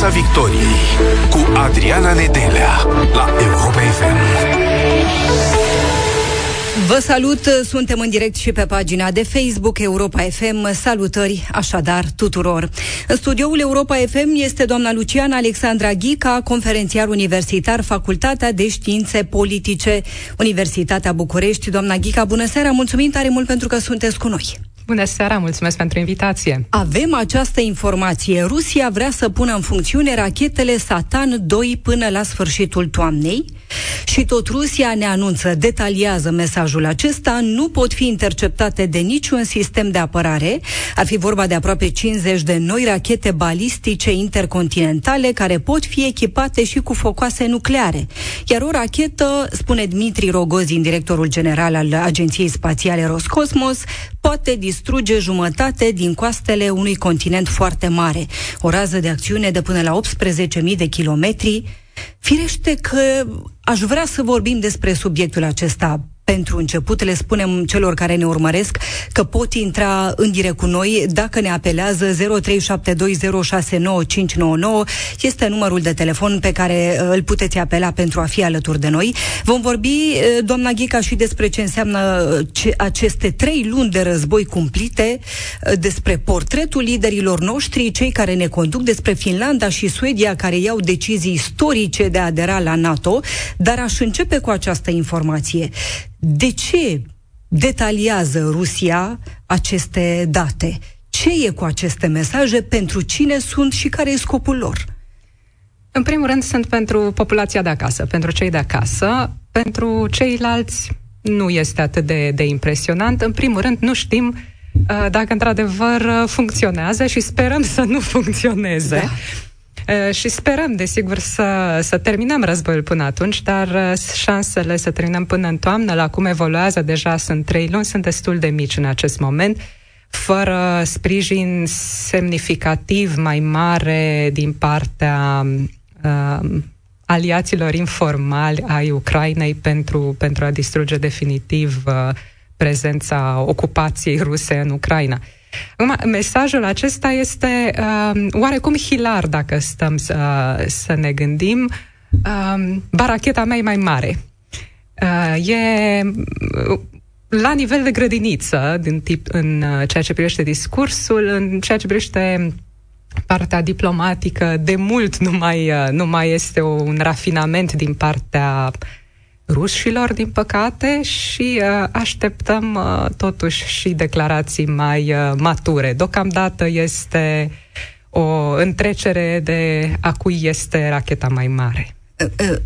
Piața Victoriei cu Adriana Nedelea la Europa FM. Vă salut, suntem în direct și pe pagina de Facebook Europa FM. Salutări așadar tuturor. În studioul Europa FM este doamna Luciana Alexandra Ghica, conferențiar universitar, Facultatea de Științe Politice, Universitatea București. Doamna Ghica, bună seara, mulțumim tare mult pentru că sunteți cu noi. Bună seara, mulțumesc pentru invitație. Avem această informație. Rusia vrea să pună în funcțiune rachetele Satan 2 până la sfârșitul toamnei și tot Rusia ne anunță, detaliază mesajul acesta, nu pot fi interceptate de niciun sistem de apărare. Ar fi vorba de aproape 50 de noi rachete balistice intercontinentale care pot fi echipate și cu focoase nucleare. Iar o rachetă, spune Dmitri Rogozin, directorul general al Agenției Spațiale Roscosmos, poate distruge jumătate din coastele unui continent foarte mare. O rază de acțiune de până la 18.000 de kilometri. Firește că aș vrea să vorbim despre subiectul acesta pentru început le spunem celor care ne urmăresc că pot intra în direct cu noi dacă ne apelează 0372069599 este numărul de telefon pe care uh, îl puteți apela pentru a fi alături de noi. Vom vorbi, uh, doamna Ghica, și despre ce înseamnă uh, ce, aceste trei luni de război cumplite, despre portretul liderilor noștri, cei care ne conduc, despre Finlanda și Suedia care iau decizii istorice de a adera la NATO, dar aș începe cu această informație. De ce detaliază Rusia aceste date? Ce e cu aceste mesaje? Pentru cine sunt și care e scopul lor? În primul rând sunt pentru populația de acasă, pentru cei de acasă, pentru ceilalți nu este atât de, de impresionant. În primul rând nu știm uh, dacă într-adevăr funcționează și sperăm să nu funcționeze. Da. Și sperăm, desigur, să, să terminăm războiul până atunci, dar șansele să terminăm până în toamnă, la cum evoluează, deja sunt trei luni, sunt destul de mici în acest moment fără sprijin semnificativ mai mare din partea uh, aliaților informali ai Ucrainei pentru, pentru a distruge definitiv uh, prezența ocupației ruse în Ucraina. Acum, mesajul acesta este uh, oarecum hilar dacă stăm să, să ne gândim. Uh, baracheta mea e mai mare. Uh, e uh, la nivel de grădiniță din tip, în uh, ceea ce privește discursul, în ceea ce privește partea diplomatică, de mult nu mai, uh, nu mai este un rafinament din partea rușilor, din păcate, și uh, așteptăm uh, totuși și declarații mai uh, mature. Deocamdată este o întrecere de a cui este racheta mai mare. Uh, uh,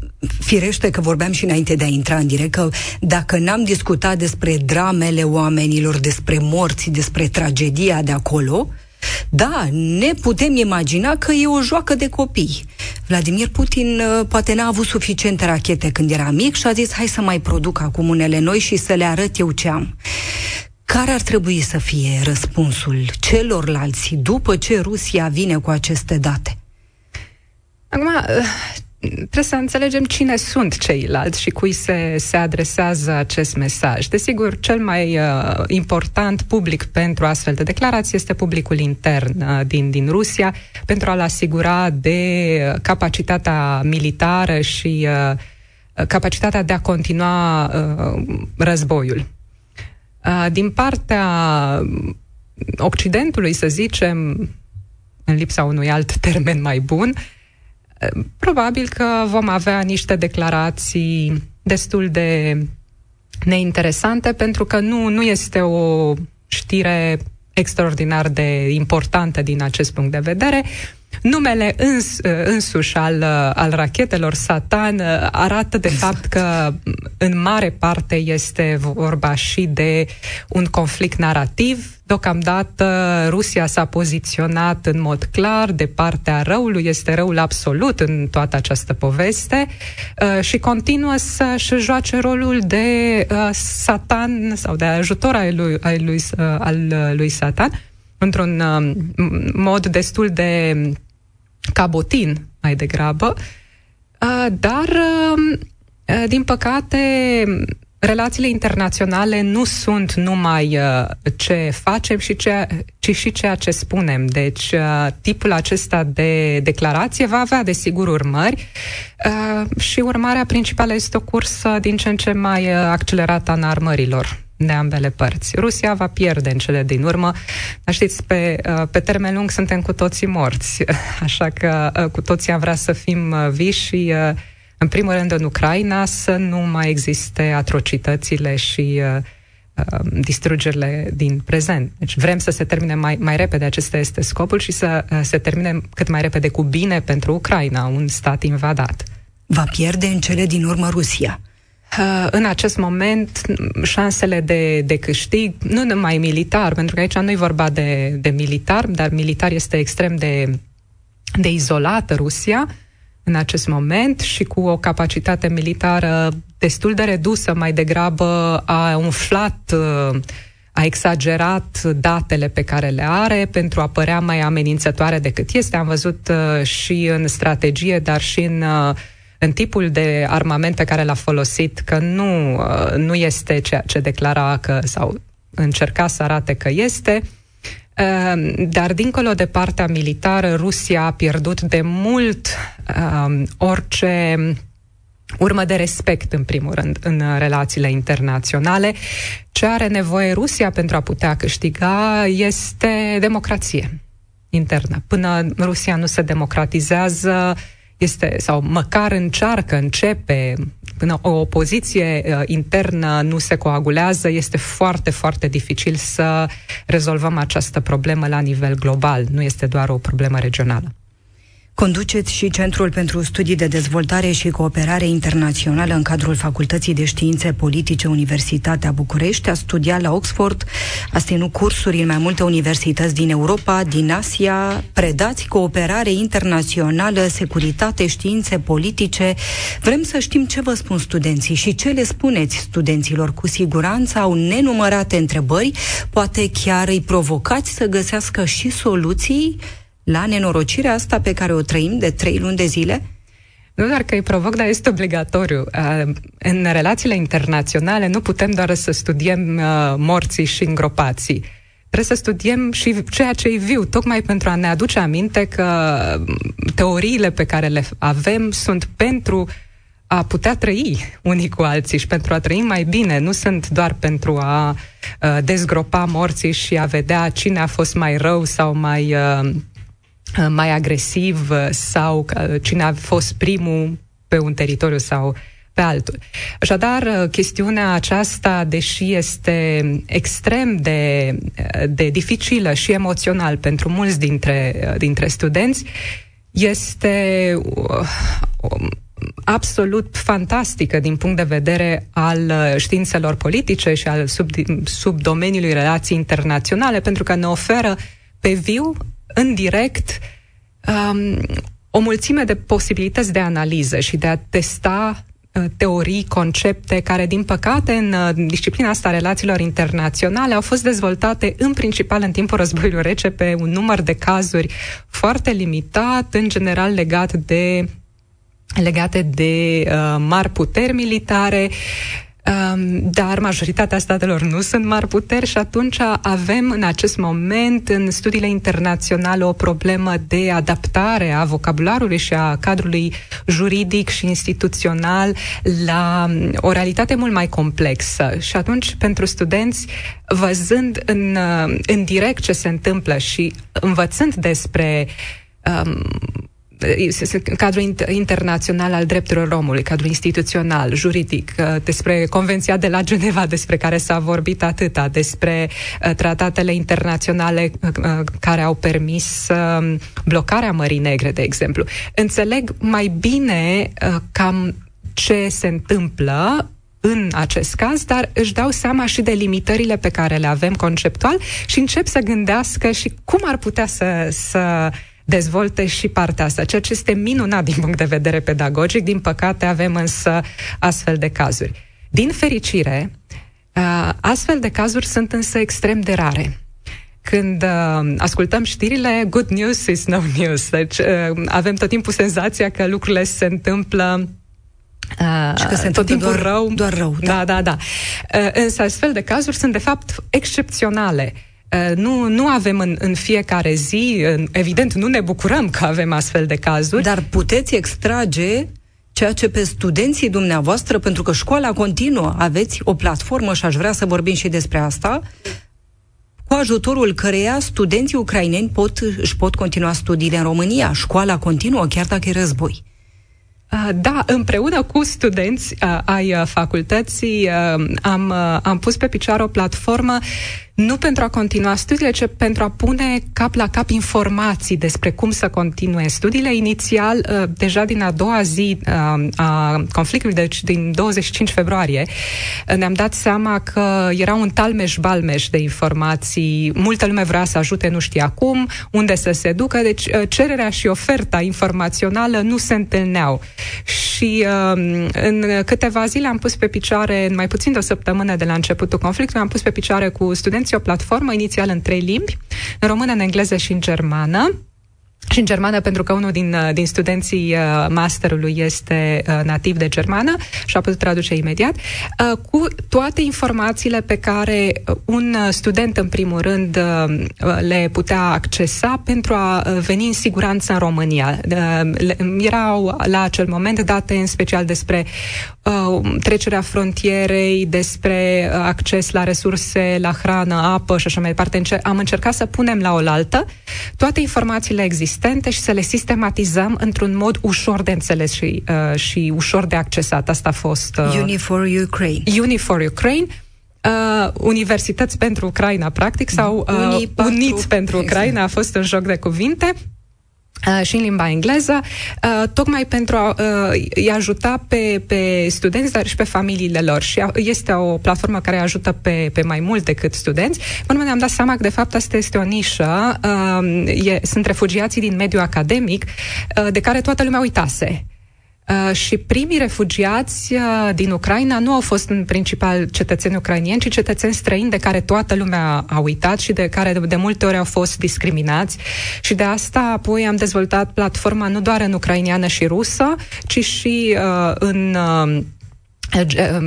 firește că vorbeam și înainte de a intra în direct că dacă n-am discutat despre dramele oamenilor, despre morți, despre tragedia de acolo, da, ne putem imagina că e o joacă de copii. Vladimir Putin uh, poate n-a avut suficiente rachete când era mic și a zis hai să mai produc acum unele noi și să le arăt eu ce am. Care ar trebui să fie răspunsul celorlalți după ce Rusia vine cu aceste date? Acum, trebuie să înțelegem cine sunt ceilalți și cui se, se adresează acest mesaj. Desigur, cel mai uh, important public pentru astfel de declarații este publicul intern uh, din, din Rusia, pentru a-l asigura de capacitatea militară și uh, capacitatea de a continua uh, războiul. Uh, din partea Occidentului, să zicem, în lipsa unui alt termen mai bun, uh, probabil că vom avea niște declarații destul de neinteresante, pentru că nu, nu este o știre extraordinar de importantă din acest punct de vedere. Numele îns, însuși al, al rachetelor Satan arată de fapt că în mare parte este vorba și de un conflict narrativ. Deocamdată Rusia s-a poziționat în mod clar de partea răului, este răul absolut în toată această poveste uh, și continuă să-și joace rolul de uh, Satan sau de ajutor al lui, al lui, uh, al lui Satan într-un mod destul de cabotin mai degrabă, uh, dar, um, uh, din păcate, relațiile internaționale nu sunt numai uh, ce facem, și ce, ci și ceea ce spunem. Deci, uh, tipul acesta de declarație va avea, desigur, urmări uh, și urmarea principală este o cursă din ce în ce mai accelerată a armărilor de ambele părți. Rusia va pierde în cele din urmă, dar știți, pe, pe termen lung suntem cu toții morți, așa că cu toții am vrea să fim viși și în primul rând în Ucraina, să nu mai existe atrocitățile și uh, uh, distrugerile din prezent. Deci vrem să se termine mai, mai repede, acesta este scopul, și să uh, se termine cât mai repede cu bine pentru Ucraina, un stat invadat. Va pierde în cele din urmă Rusia. Uh, în acest moment, șansele de, de câștig, nu numai militar, pentru că aici nu e vorba de, de militar, dar militar este extrem de, de izolată Rusia, în acest moment și cu o capacitate militară destul de redusă, mai degrabă a umflat, a exagerat datele pe care le are pentru a părea mai amenințătoare decât este. Am văzut uh, și în strategie, dar și în uh, în tipul de armament pe care l-a folosit, că nu, uh, nu este ceea ce declara că sau încerca să arate că este, Ehm, dar dincolo de partea militară, Rusia a pierdut de mult um, orice urmă de respect, în primul rând, în relațiile internaționale. Ce are nevoie Rusia pentru a putea câștiga este democrație internă. Până Rusia nu se democratizează, este, sau măcar încearcă, începe, până o opoziție uh, internă nu se coagulează, este foarte, foarte dificil să rezolvăm această problemă la nivel global. Nu este doar o problemă regională. Conduceți și Centrul pentru Studii de Dezvoltare și Cooperare Internațională în cadrul Facultății de Științe Politice Universitatea București. A studiat la Oxford, a ținut cursuri în mai multe universități din Europa, din Asia. Predați cooperare internațională, securitate, științe politice. Vrem să știm ce vă spun studenții și ce le spuneți studenților. Cu siguranță au nenumărate întrebări, poate chiar îi provocați să găsească și soluții la nenorocirea asta pe care o trăim de trei luni de zile? Nu doar că îi provoc, dar este obligatoriu. Uh, în relațiile internaționale nu putem doar să studiem uh, morții și îngropații. Trebuie să studiem și ceea ce e viu, tocmai pentru a ne aduce aminte că teoriile pe care le avem sunt pentru a putea trăi unii cu alții și pentru a trăi mai bine. Nu sunt doar pentru a uh, dezgropa morții și a vedea cine a fost mai rău sau mai Uh, mai agresiv uh, sau uh, cine a fost primul pe un teritoriu sau pe altul. Așadar, chestiunea aceasta, deși este extrem de, de dificilă și emoțional pentru mulți dintre, dintre studenți, este uh, absolut fantastică din punct de vedere al științelor politice și al sub, subdomeniului relații internaționale, pentru că ne oferă pe viu în direct um, o mulțime de posibilități de analiză și de a testa uh, teorii, concepte care, din păcate, în uh, disciplina asta a relațiilor internaționale au fost dezvoltate în principal în timpul războiului rece pe un număr de cazuri foarte limitat, în general legat de legate de uh, mari puteri militare, Um, dar majoritatea statelor nu sunt mari puteri și atunci avem în acest moment în studiile internaționale o problemă de adaptare a vocabularului și a cadrului juridic și instituțional la o realitate mult mai complexă. Și atunci, pentru studenți, văzând în, în direct ce se întâmplă și învățând despre um, cadrul internațional al drepturilor omului, cadrul instituțional, juridic, uh, despre Convenția de la Geneva, despre care s-a vorbit atâta, despre uh, tratatele internaționale uh, care au permis um, blocarea Mării Negre, de exemplu. Înțeleg mai bine cam ce se întâmplă în acest caz, dar își dau seama și de limitările pe care le avem conceptual și încep să gândească și cum ar putea să, să dezvolte și partea asta, ceea ce este minunat din punct de vedere pedagogic. Din păcate avem însă astfel de cazuri. Din fericire, uh, astfel de cazuri sunt însă extrem de rare când uh, ascultăm știrile, good news is no news. Deci uh, avem tot timpul senzația că lucrurile se întâmplă Uh, și că se tot timpul doar, rău. Doar rău. Da, da, da. da. Uh, însă astfel de cazuri sunt de fapt excepționale. Uh, nu, nu avem în, în fiecare zi, evident, nu ne bucurăm că avem astfel de cazuri. Dar puteți extrage ceea ce pe studenții dumneavoastră, pentru că școala continuă, aveți o platformă și aș vrea să vorbim și despre asta, cu ajutorul căreia studenții ucraineni pot, își pot continua studiile în România. Școala continuă, chiar dacă e război. Uh, da, împreună cu studenți uh, ai uh, facultății am, am pus pe picioare o platformă nu pentru a continua studiile, ci pentru a pune cap la cap informații despre cum să continue studiile. Inițial, uh, deja din a doua zi uh, a conflictului, deci din 25 februarie, uh, ne-am dat seama că era un talmeș-balmeș de informații. Multă lume vrea să ajute, nu știa cum, unde să se ducă, deci cererea și oferta informațională nu se întâlneau. Și în câteva zile am pus pe picioare, în mai puțin de o săptămână de la începutul conflictului, am pus pe picioare cu studenți o platformă inițial în trei limbi, în română, în engleză și în germană și în germană, pentru că unul din, uh, din studenții uh, masterului este uh, nativ de germană și a putut traduce imediat, cu toate informațiile pe care un student, în primul rând, le putea accesa pentru a veni în siguranță în România. Erau la acel moment date în special despre trecerea frontierei, despre acces la resurse, la hrană, apă și așa mai departe. Am încercat să punem la oaltă toate informațiile existente existente și să le sistematizăm într-un mod ușor de înțeles și, uh, și ușor de accesat. Asta a fost... Uh, Uni for Ukraine. Uni for Ukraine. Uh, universități pentru Ucraina, practic, sau uh, Uniți pentru Ucraina, a fost un joc de cuvinte. Uh, și în limba engleză, uh, tocmai pentru a uh, îi ajuta pe, pe studenți, dar și pe familiile lor. Și este o platformă care ajută pe, pe mai mult decât studenți. Până ne-am dat seama că, de fapt, asta este o nișă. E, sunt refugiații din mediul academic de care toată lumea uitase. Uh, și primii refugiați uh, din Ucraina nu au fost în principal cetățeni ucrainieni, ci cetățeni străini de care toată lumea a uitat și de care de multe ori au fost discriminați. Și de asta apoi am dezvoltat platforma nu doar în ucrainiană și rusă, ci și uh, în uh,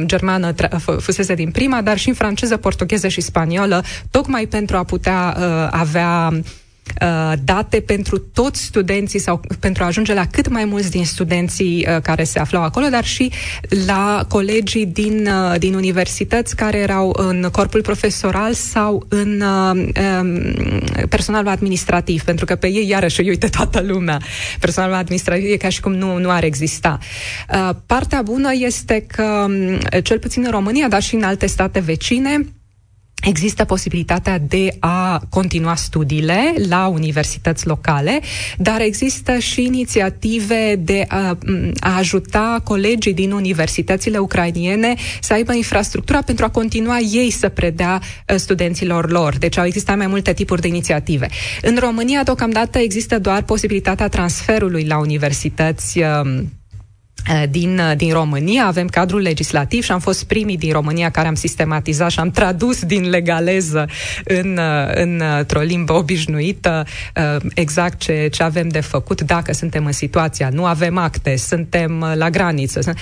germană fusese din prima, dar și în franceză, portugheză și spaniolă, tocmai pentru a putea uh, avea Uh, date pentru toți studenții sau pentru a ajunge la cât mai mulți din studenții uh, care se aflau acolo, dar și la colegii din, uh, din universități care erau în corpul profesoral sau în um, personalul administrativ, pentru că pe ei iarăși îi uite toată lumea. Personalul administrativ e ca și cum nu, nu ar exista. Partea bună este că, um, cel puțin în România, dar și în alte state vecine, Există posibilitatea de a continua studiile la universități locale, dar există și inițiative de a, a ajuta colegii din universitățile ucrainiene să aibă infrastructura pentru a continua ei să predea ă, studenților lor. Deci au existat mai multe tipuri de inițiative. În România, deocamdată, există doar posibilitatea transferului la universități um, Eh, din, eh, din România, avem cadrul legislativ și am fost primii din România care am sistematizat și am tradus din legaleză în, eh, în, într-o limbă obișnuită exact ce, ce avem de făcut dacă suntem în situația, nu avem acte, suntem la graniță.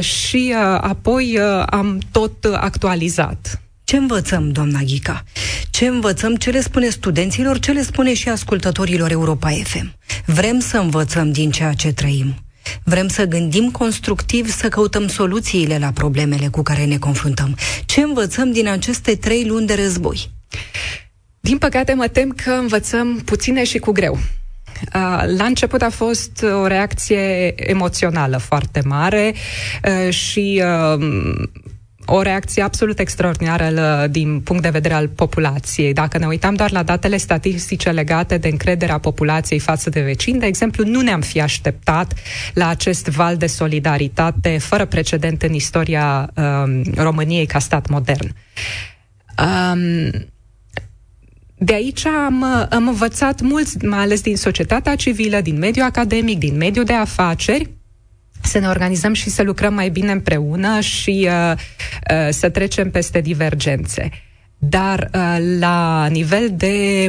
Și apoi am tot actualizat. Ce învățăm, doamna Ghica? Ce învățăm? Ce le spune studenților? Ce le spune și ascultătorilor Europa FM? Vrem să învățăm din ceea ce trăim. Vrem să gândim constructiv, să căutăm soluțiile la problemele cu care ne confruntăm. Ce învățăm din aceste trei luni de război? Din păcate, mă tem că învățăm puține și cu greu. La început a fost o reacție emoțională foarte mare și o reacție absolut extraordinară din punct de vedere al populației. Dacă ne uitam doar la datele statistice legate de încrederea populației față de vecini, de exemplu, nu ne-am fi așteptat la acest val de solidaritate fără precedent în istoria um, României ca stat modern. Um, de aici am, am învățat mulți, mai ales din societatea civilă, din mediul academic, din mediul de afaceri, să ne organizăm și să lucrăm mai bine împreună și uh, uh, să trecem peste divergențe. Dar uh, la nivel de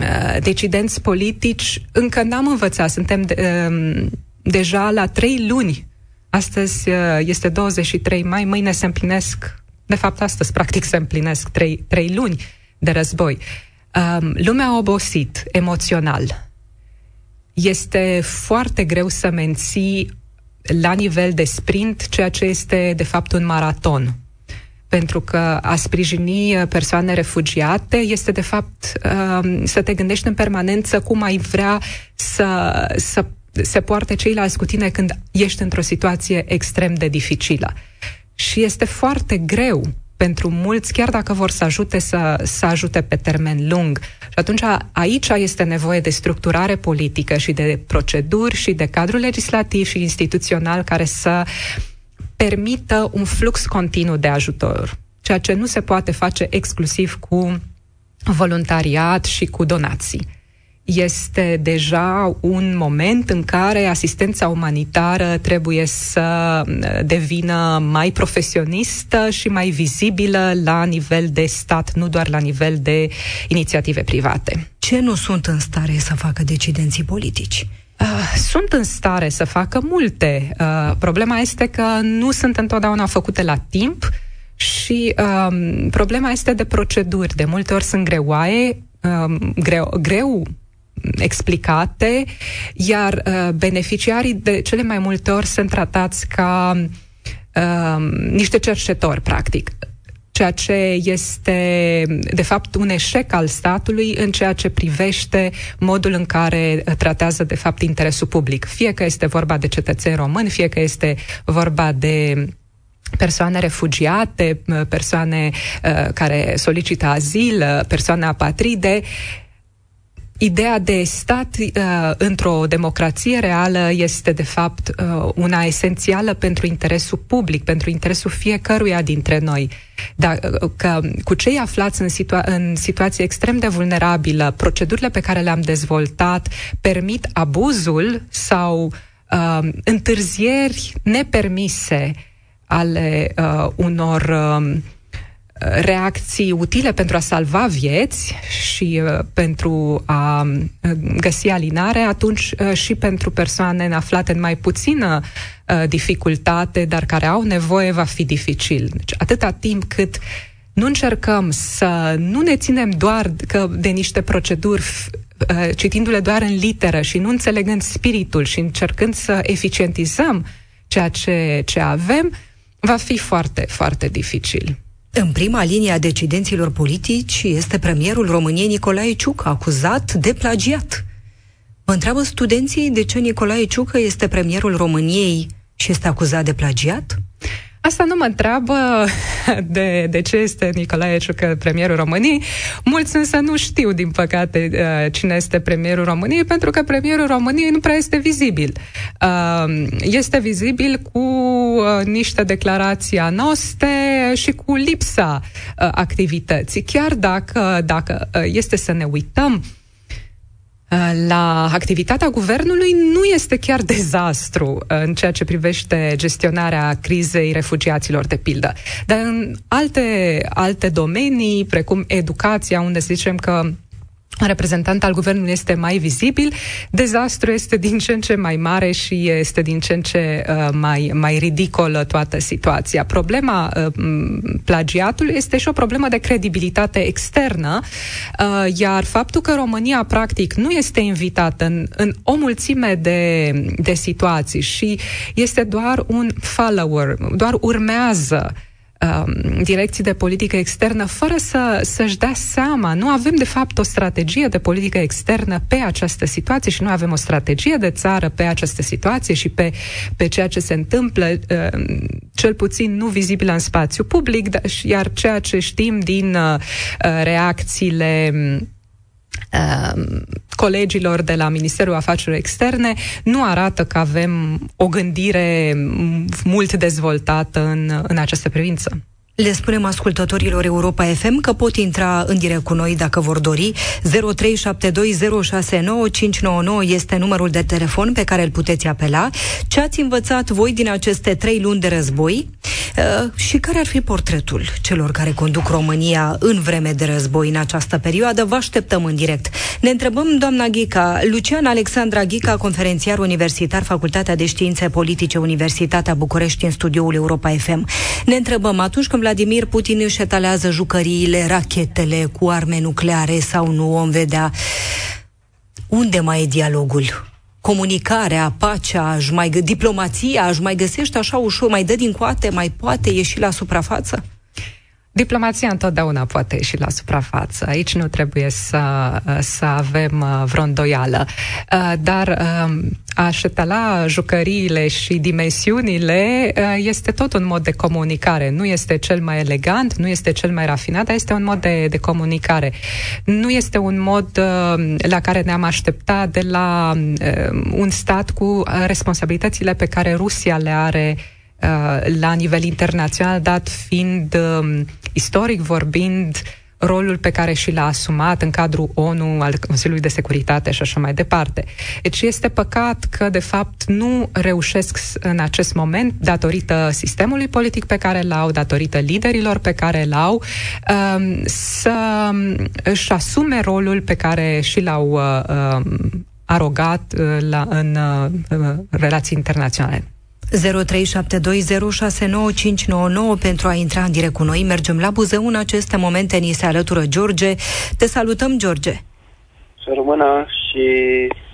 uh, decidenți politici încă n-am învățat. Suntem de, uh, deja la trei luni Astăzi uh, este 23 mai, mâine se împlinesc, de fapt astăzi practic se împlinesc trei, trei luni de război. Um, lumea a obosit emoțional. Este foarte greu să menții la nivel de sprint ceea ce este de fapt un maraton pentru că a sprijini uh, persoane refugiate este, de fapt, um, să te gândești în permanență cum ai vrea să, să se poarte ceilalți cu tine când ești într-o situație extrem de dificilă. Și este foarte greu pentru mulți, chiar dacă vor să ajute, să, să ajute pe termen lung. Și atunci aici este nevoie de structurare politică și de proceduri și de cadru legislativ și instituțional care să permită un flux continuu de ajutor, ceea ce nu se poate face exclusiv cu voluntariat și cu donații este deja un moment în care asistența umanitară trebuie să devină mai profesionistă și mai vizibilă la nivel de stat, nu doar la nivel de inițiative private. Ce nu sunt în stare să facă decidenții politici? Uh, sunt în stare să facă multe. Uh, problema este că nu sunt întotdeauna făcute la timp și uh, problema este de proceduri. De multe ori sunt greoaie, uh, greu, greu explicate, iar uh, beneficiarii de cele mai multe ori sunt tratați ca uh, niște cercetori, practic ceea ce este, de fapt, un eșec al statului în ceea ce privește modul în care tratează, de fapt, interesul public. Fie că este vorba de cetățeni români, fie că este vorba de persoane refugiate, persoane uh, care solicită azil, persoane apatride, Ideea de stat uh, într-o democrație reală este, de fapt, uh, una esențială pentru interesul public, pentru interesul fiecăruia dintre noi. Da, uh, că cu cei aflați în, situa- în situație extrem de vulnerabilă, procedurile pe care le-am dezvoltat permit abuzul sau uh, întârzieri nepermise ale uh, unor uh, reacții utile pentru a salva vieți și uh, pentru a uh, găsi alinare, atunci uh, și pentru persoane aflate în mai puțină uh, dificultate, dar care au nevoie, va fi dificil. Deci, atâta timp cât nu încercăm să nu ne ținem doar că de niște proceduri uh, citindu-le doar în literă și nu înțelegând spiritul și încercând să eficientizăm ceea ce, ce avem, va fi foarte, foarte dificil. În prima linie a decidenților politici este premierul României Nicolae Ciucă, acuzat de plagiat. Mă întreabă studenții de ce Nicolae Ciucă este premierul României și este acuzat de plagiat? Asta nu mă întreabă de, de ce este Nicolae Ciucă premierul României. Mulți însă nu știu, din păcate, uh, cine este premierul României, pentru că premierul României nu prea este vizibil. Uh, este vizibil cu uh, niște declarații anoste și cu lipsa activității. Chiar dacă, dacă este să ne uităm la activitatea guvernului nu este chiar dezastru uh, în ceea ce privește gestionarea crizei refugiaților, de pildă. Dar în alte, alte domenii, precum educația, unde zicem că reprezentant al guvernului este mai vizibil, dezastru este din ce în ce mai mare și este din ce în ce uh, mai, mai ridicolă toată situația. Problema uh, plagiatului este și o problemă de credibilitate externă, uh, iar faptul că România practic nu este invitată în, în o mulțime de, de situații și este doar un follower, doar urmează um, direcții de politică externă fără să, să-și dea seama. Nu avem, de fapt, o strategie de politică externă pe această situație și nu avem o strategie de țară pe această situație și pe, pe ceea ce se întâmplă, uh, cel puțin nu vizibilă în spațiu public, dar, iar ceea ce știm din uh, reacțiile uh, colegilor de la Ministerul Afacerilor Externe nu arată că avem o gândire mult dezvoltată în, în această privință. Le spunem ascultătorilor Europa FM că pot intra în direct cu noi dacă vor dori. 0372069599 este numărul de telefon pe care îl puteți apela. Ce ați învățat voi din aceste trei luni de război uh, și care ar fi portretul celor care conduc România în vreme de război în această perioadă? Vă așteptăm în direct. Ne întrebăm, doamna Ghica, Lucian Alexandra Ghica, conferențiar universitar, Facultatea de Științe Politice, Universitatea București, în studioul Europa FM. Ne întrebăm, atunci când Vladimir Putin își etalează jucăriile, rachetele cu arme nucleare sau nu, vom vedea unde mai e dialogul? Comunicarea, pacea, aș mai, diplomația, aș mai găsește așa ușor, mai dă din coate, mai poate ieși la suprafață? Diplomația întotdeauna poate ieși la suprafață. Aici nu trebuie să, să avem uh, vreo îndoială. Uh, dar um, a șetala jucăriile și dimensiunile uh, este tot un mod de comunicare. Nu este cel mai elegant, nu este cel mai rafinat, dar este un mod de, de comunicare. Nu este un mod la care ne-am așteptat de la un stat cu responsabilitățile pe care Rusia le are Uh, la nivel internațional, dat fiind um, istoric vorbind rolul pe care și l-a asumat în cadrul ONU, al Consiliului de Securitate și așa mai departe. Deci este păcat că, de fapt, nu reușesc în acest moment, datorită sistemului politic pe care l-au, datorită liderilor pe care l-au, um, să își asume rolul pe care și l-au uh, um, arogat uh, la, în relații internaționale. 0372069599 pentru a intra în direct cu noi. Mergem la Buzău în aceste momente, ni se alătură George. Te salutăm, George! Să rămână și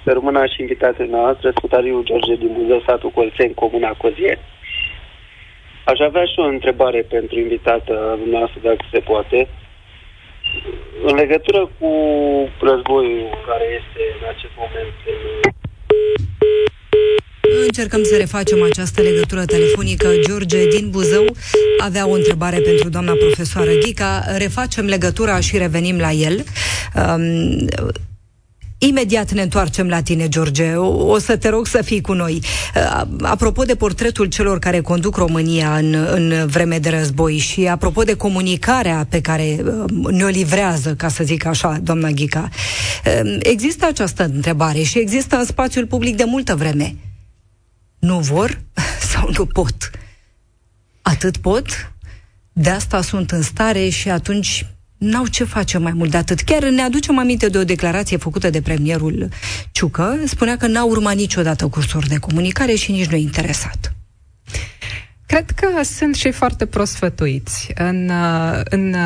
să rămână și invitații noastre, scutariu George din Buzău, satul Colțeni, Comuna Cozie. Aș avea și o întrebare pentru invitată noastră, dacă se poate. În legătură cu războiul care este în acest moment Încercăm să refacem această legătură telefonică. George din Buzău avea o întrebare pentru doamna profesoară Ghica. Refacem legătura și revenim la el. Um, Imediat ne întoarcem la tine, George. O, o să te rog să fii cu noi. Uh, apropo de portretul celor care conduc România în, în vreme de război și apropo de comunicarea pe care uh, ne-o livrează, ca să zic așa, doamna Ghica, uh, există această întrebare și există în spațiul public de multă vreme nu vor sau nu pot. Atât pot, de asta sunt în stare și atunci n-au ce face mai mult de atât. Chiar ne aducem aminte de o declarație făcută de premierul Ciucă, spunea că n-a urmat niciodată cursuri de comunicare și nici nu e interesat. Cred că sunt și foarte prosfătuiți. În, în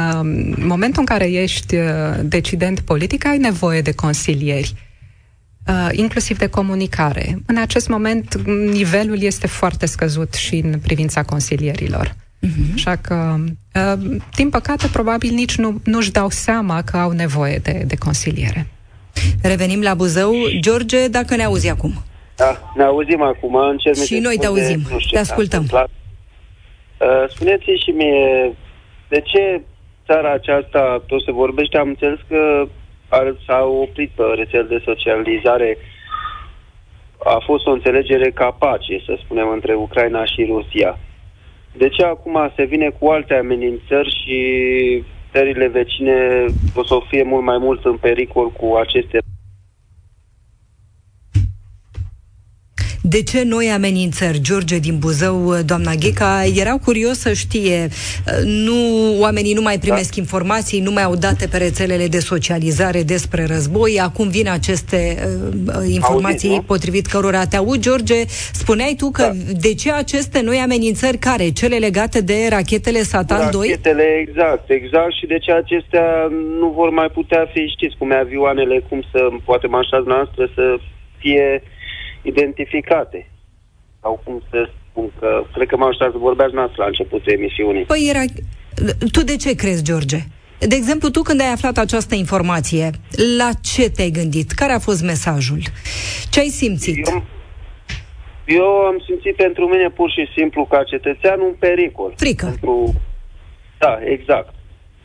momentul în care ești decident politic, ai nevoie de consilieri uh, inclusiv de comunicare. În acest moment, nivelul este foarte scăzut și în privința consilierilor. Uh-huh. Așa că, uh, din păcate, probabil nici nu, nu-și dau seama că au nevoie de, de consiliere. Revenim la Buzău. George, dacă ne auzi acum. Da, ne auzim acum. Încerc și noi te auzim. Te ascultăm. Uh, spuneți și mie, de ce țara aceasta, tot se vorbește, am înțeles că s-a oprit pe rețel de socializare. A fost o înțelegere ca pace, să spunem, între Ucraina și Rusia. De ce acum se vine cu alte amenințări și țările vecine o să fie mult mai mult în pericol cu aceste De ce noi amenințări? George din Buzău, doamna Gheca, erau curios să știe, nu, oamenii nu mai primesc da. informații, nu mai au date pe rețelele de socializare despre război, acum vin aceste uh, informații Auzi, potrivit cărora te aud. George, spuneai tu că da. de ce aceste noi amenințări care? Cele legate de rachetele Satan rachetele, 2? Rachetele, exact, exact, și de ce acestea nu vor mai putea fi, știți cum e avioanele, cum să, poate mașați noastră să fie identificate. Sau cum să spun că, cred că m-am să vorbeați noastră la începutul emisiunii. Păi era... Tu de ce crezi, George? De exemplu, tu când ai aflat această informație, la ce te-ai gândit? Care a fost mesajul? Ce ai simțit? Eu, eu am simțit pentru mine pur și simplu ca cetățean un pericol. Frică. Pentru... Da, exact.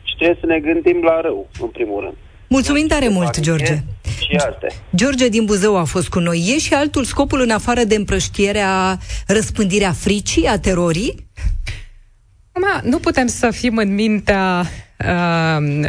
Și trebuie să ne gândim la rău, în primul rând. Mulțumim tare mult, George. Și alte. George din Buzău a fost cu noi. E și altul scopul în afară de împrăștierea, răspândirea fricii, a terorii? Acum, nu putem să fim în mintea uh,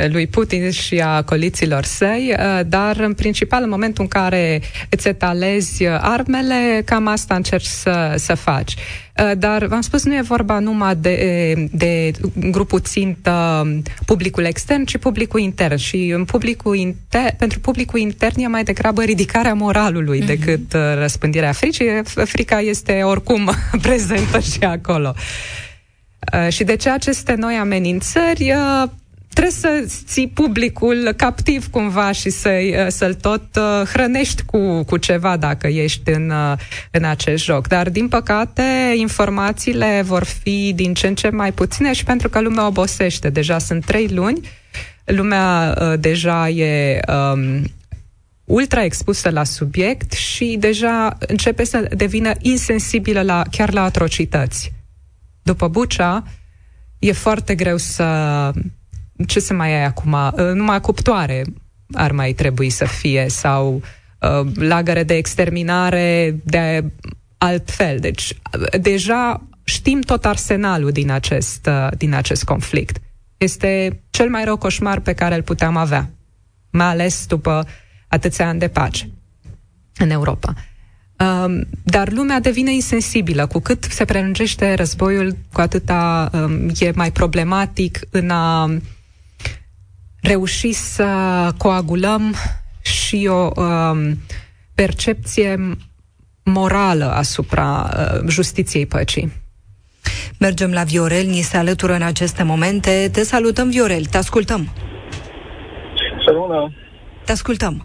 lui Putin și a coliților săi, uh, dar în principal în momentul în care îți etalezi armele, cam asta încerci să, să faci. Uh, dar, v-am spus, nu e vorba numai de, de grupul țintă publicul extern, ci publicul intern. Și în publicul inter, pentru publicul intern e mai degrabă ridicarea moralului mm-hmm. decât răspândirea fricii. Frica este oricum prezentă și acolo. Uh, și de ce aceste noi amenințări uh, trebuie să ții publicul captiv cumva și să-i, uh, să-l tot hrănești cu, cu ceva dacă ești în, în acest joc. Dar, din păcate, informațiile vor fi din ce în ce mai puține și pentru că lumea obosește. Deja sunt trei luni, lumea uh, deja e um, ultra expusă la subiect și deja începe să devină insensibilă la, chiar la atrocități după Bucea, e foarte greu să... Ce să mai ai acum? Uh, numai cuptoare ar mai trebui să fie sau uh, lagăre de exterminare de altfel. Deci, deja știm tot arsenalul din acest, uh, din acest conflict. Este cel mai rău coșmar pe care îl puteam avea, mai ales după atâția ani de pace în Europa. Um, dar lumea devine insensibilă. Cu cât se prelungește războiul, cu atâta um, e mai problematic în a reuși să coagulăm și o um, percepție morală asupra uh, justiției păcii. Mergem la Viorel, ni se alătură în aceste momente. Te salutăm, Viorel, te ascultăm. Săruna. Te ascultăm.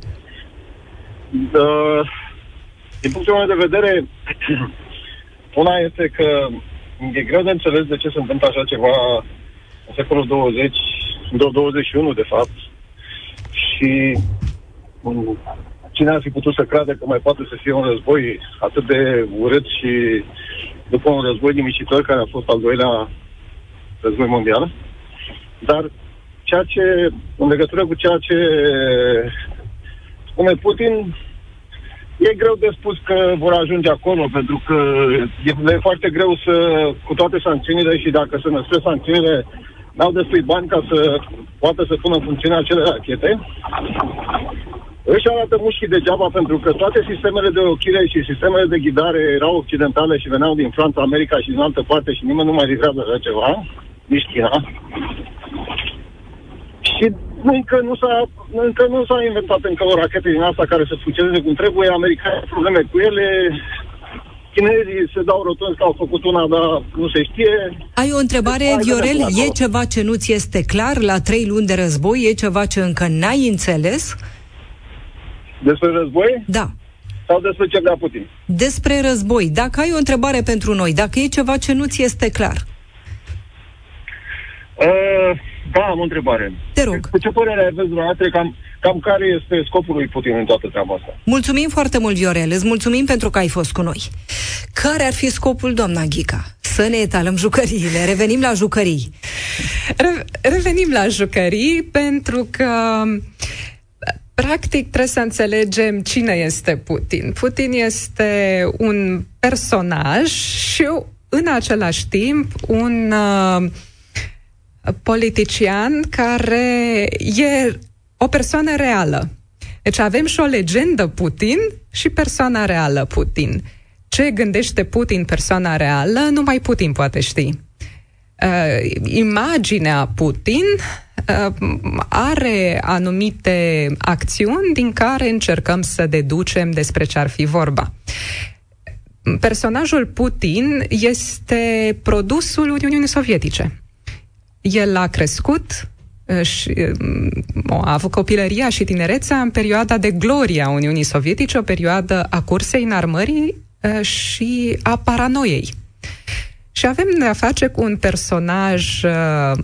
Uh, din punctul meu de vedere, una este că e greu de înțeles de ce se întâmplă așa ceva în secolul 20, 21 de fapt, și cine ar fi putut să creadă că mai poate să fie un război atât de urât și după un război nimicitor care a fost al doilea război mondial. Dar ceea ce, în legătură cu ceea ce spune Putin, E greu de spus că vor ajunge acolo, pentru că e foarte greu să, cu toate sancțiunile și dacă se născă sancțiunile, n-au destui bani ca să poată să pună în funcțiune acele rachete. Își arată mușchii degeaba pentru că toate sistemele de ochire și sistemele de ghidare erau occidentale și veneau din Franța, America și din altă parte și nimeni nu mai livrează așa ceva, nici China. Și încă nu s-a, încă nu s-a inventat încă o rachetă din asta care să funcționeze cum trebuie. Americanii probleme cu ele, chinezii se dau rotunzi că au făcut una, dar nu se știe. Ai o întrebare, Viorel? E ceva ce nu ți este clar la trei luni de război? E ceva ce încă n-ai înțeles? Despre război? Da. Sau despre ce vrea Putin? Despre război. Dacă ai o întrebare pentru noi, dacă e ceva ce nu ți este clar. Uh, da, am o întrebare. Te rog. Cu ce părere aveți dumneavoastră cam, cam care este scopul lui Putin în toată treaba asta? Mulțumim foarte mult, Viorel. Îți mulțumim pentru că ai fost cu noi. Care ar fi scopul, doamna Ghica? Să ne etalăm jucăriile. Revenim la jucării. Re- revenim la jucării pentru că practic trebuie să înțelegem cine este Putin. Putin este un personaj și în același timp un uh, politician care e o persoană reală. Deci avem și o legendă Putin și persoana reală Putin. Ce gândește Putin, persoana reală, numai Putin poate ști. Uh, imaginea Putin uh, are anumite acțiuni din care încercăm să deducem despre ce ar fi vorba. Personajul Putin este produsul Uniunii Sovietice el a crescut și a avut copilăria și tinerețea în perioada de gloria Uniunii Sovietice, o perioadă a cursei în armării și a paranoiei. Și avem de-a face cu un personaj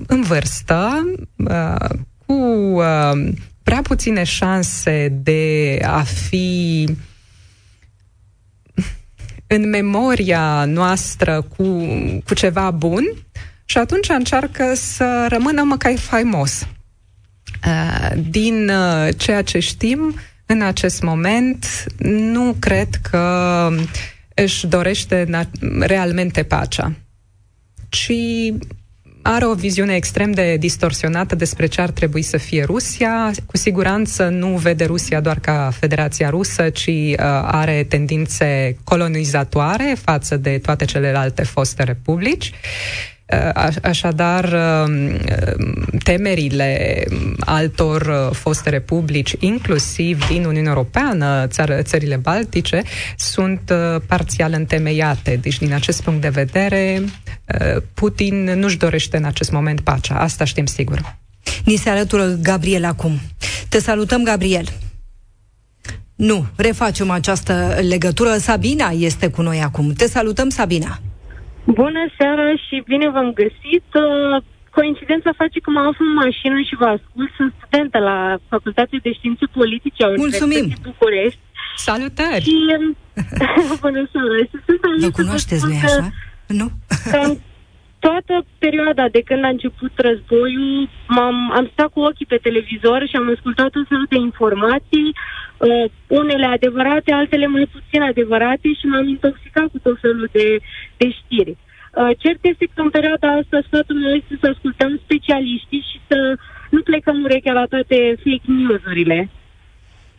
în vârstă, cu prea puține șanse de a fi în memoria noastră cu, cu ceva bun, și atunci încearcă să rămână măcar faimos. Uh, din uh, ceea ce știm, în acest moment, nu cred că își dorește realmente pacea, ci are o viziune extrem de distorsionată despre ce ar trebui să fie Rusia. Cu siguranță nu vede Rusia doar ca Federația Rusă, ci uh, are tendințe colonizatoare față de toate celelalte foste republici. Uh, așadar, um, temerile altor uh, foste republici, inclusiv din Uniunea Europeană, țară, țările baltice, sunt uh, parțial întemeiate. Deci, din acest punct de vedere, Putin nu-și dorește în acest moment pacea. Asta știm sigur. Ni se alătură Gabriel acum. Te salutăm, Gabriel. Nu, refacem această legătură. Sabina este cu noi acum. Te salutăm, Sabina. Bună seara și bine v-am găsit. Uh, coincidența face că mă aflu în mașină și vă ascult. Sunt studentă la Facultatea de Științe Politice a Universității București. Salutări! Și, bună seara! Și sunt Vă cunoașteți, nu așa? Nu? Toată perioada de când a început războiul, m-am, am stat cu ochii pe televizor și am ascultat o fel de informații, uh, unele adevărate, altele mai puțin adevărate și m-am intoxicat cu tot felul de, de știri. Uh, cert este că în perioada asta sfatul meu este să ascultăm specialiștii și să nu plecăm urechea la toate fake news-urile.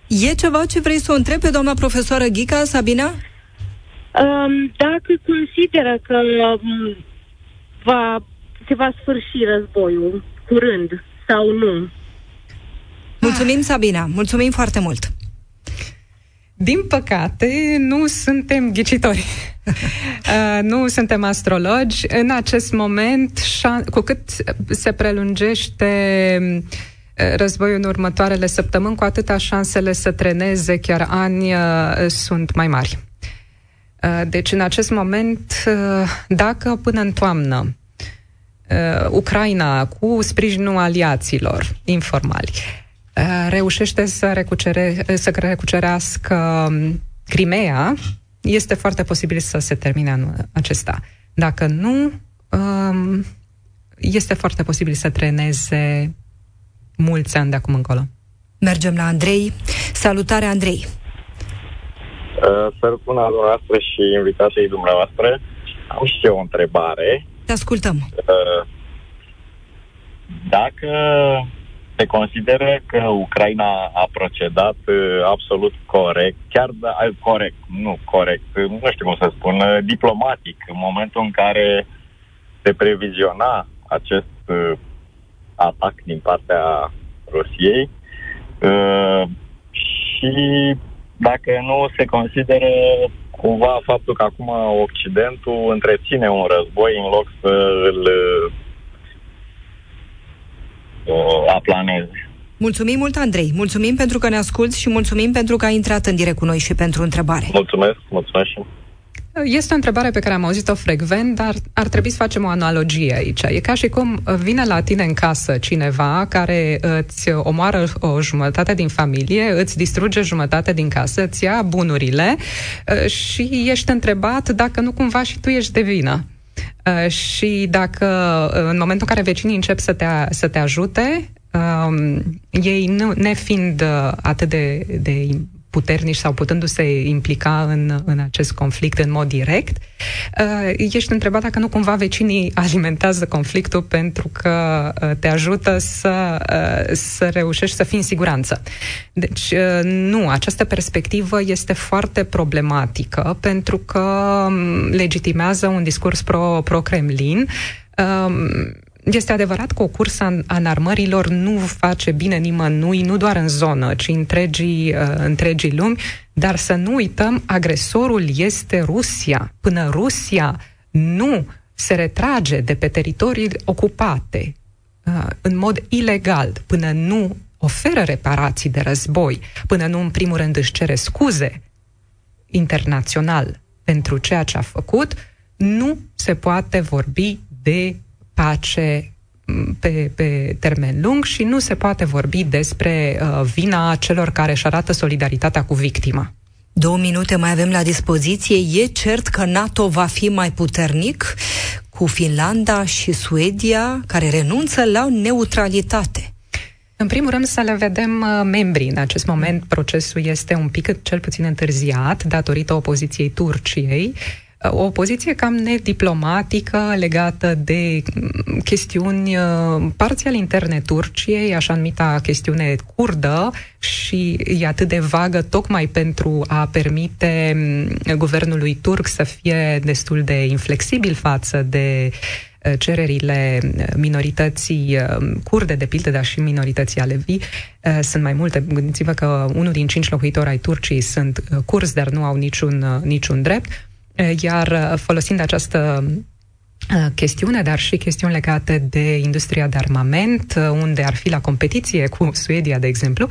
E ceva ce vrei să o întrebi pe doamna profesoară Ghica, Sabina? Um, dacă consideră că um, va, se va sfârși războiul curând sau nu. Mulțumim, Sabina. Mulțumim foarte mult. Din păcate, nu suntem ghicitori. uh, nu suntem astrologi. În acest moment, cu cât se prelungește uh, războiul în următoarele săptămâni, cu atâta șansele să treneze chiar ani uh, sunt mai mari. Uh, deci, în acest moment, uh, dacă până în toamnă uh, Ucraina, cu sprijinul aliaților informali, reușește să, recucere, să recucerească um, Crimea, este foarte posibil să se termine anul acesta. Dacă nu, um, este foarte posibil să treneze mulți ani de acum încolo. Mergem la Andrei. Salutare, Andrei! Uh, Sărut bună dumneavoastră și invitatei dumneavoastră. Am și eu o întrebare. Te ascultăm. Uh, dacă se consideră că Ucraina a procedat uh, absolut corect, chiar da, corect, nu corect, nu știu cum să spun, diplomatic, în momentul în care se previziona acest atac din partea Rusiei și dacă nu se consideră cumva faptul că acum Occidentul întreține un război în loc să îl uh, aplaneze. Mulțumim mult, Andrei. Mulțumim pentru că ne asculți și mulțumim pentru că ai intrat în direct cu noi și pentru întrebare. Mulțumesc, mulțumesc și este o întrebare pe care am auzit-o frecvent, dar ar trebui să facem o analogie aici. E ca și cum vine la tine în casă cineva care îți omoară o jumătate din familie, îți distruge jumătate din casă, îți ia bunurile uh, și ești întrebat dacă nu cumva și tu ești de vină. Uh, și dacă uh, în momentul în care vecinii încep să te, să te ajute, um, ei nu, nefiind atât de, de puternici sau putându-se implica în, în acest conflict în mod direct, uh, ești întrebat dacă nu cumva vecinii alimentează conflictul pentru că uh, te ajută să, uh, să reușești să fii în siguranță. Deci, nu, această perspectivă este foarte problematică pentru că um, legitimează un discurs pro, pro-Kremlin um, este adevărat că o cursă a înarmărilor nu face bine nimănui, nu doar în zonă, ci întregii, uh, întregii lumi, dar să nu uităm, agresorul este Rusia. Până Rusia nu se retrage de pe teritorii ocupate uh, în mod ilegal, până nu oferă reparații de război, până nu în primul rând își cere scuze internațional pentru ceea ce a făcut, nu se poate vorbi de pace pe, pe termen lung și nu se poate vorbi despre uh, vina celor care își arată solidaritatea cu victima. Două minute mai avem la dispoziție. E cert că NATO va fi mai puternic cu Finlanda și Suedia, care renunță la neutralitate. În primul rând să le vedem uh, membrii. În acest moment procesul este un pic cel puțin întârziat datorită opoziției Turciei o poziție cam nediplomatică legată de mm, chestiuni uh, parțial interne Turciei, așa numita chestiune curdă și e atât de vagă tocmai pentru a permite mm, guvernului turc să fie destul de inflexibil față de uh, cererile uh, minorității curde, de pildă, dar și minorității alevi. Sunt mai multe. Gândiți-vă că unul din cinci locuitori ai Turciei sunt curzi, dar nu au niciun, niciun drept. Iar uh, folosind această uh, chestiune, dar și chestiuni legate de industria de armament, uh, unde ar fi la competiție cu Suedia, de exemplu,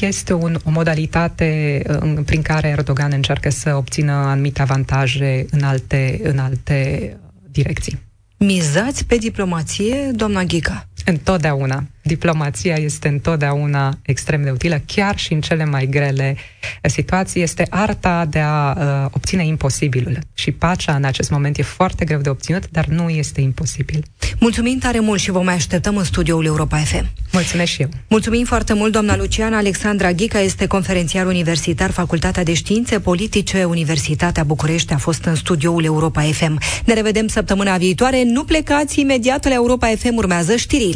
este un, o modalitate prin care Erdogan încearcă să obțină anumite avantaje în alte, în alte direcții. Mizați pe diplomație, doamna Ghica? Întotdeauna. Diplomația este întotdeauna extrem de utilă, chiar și în cele mai grele situații. Este arta de a uh, obține imposibilul. Și pacea în acest moment e foarte greu de obținut, dar nu este imposibil. Mulțumim tare mult și vă mai așteptăm în studioul Europa FM. Mulțumesc și eu. Mulțumim foarte mult, doamna Luciana Alexandra Ghica este conferențiar universitar, Facultatea de Științe Politice, Universitatea București a fost în studioul Europa FM. Ne revedem săptămâna viitoare. Nu plecați imediat la Europa FM, urmează știrile.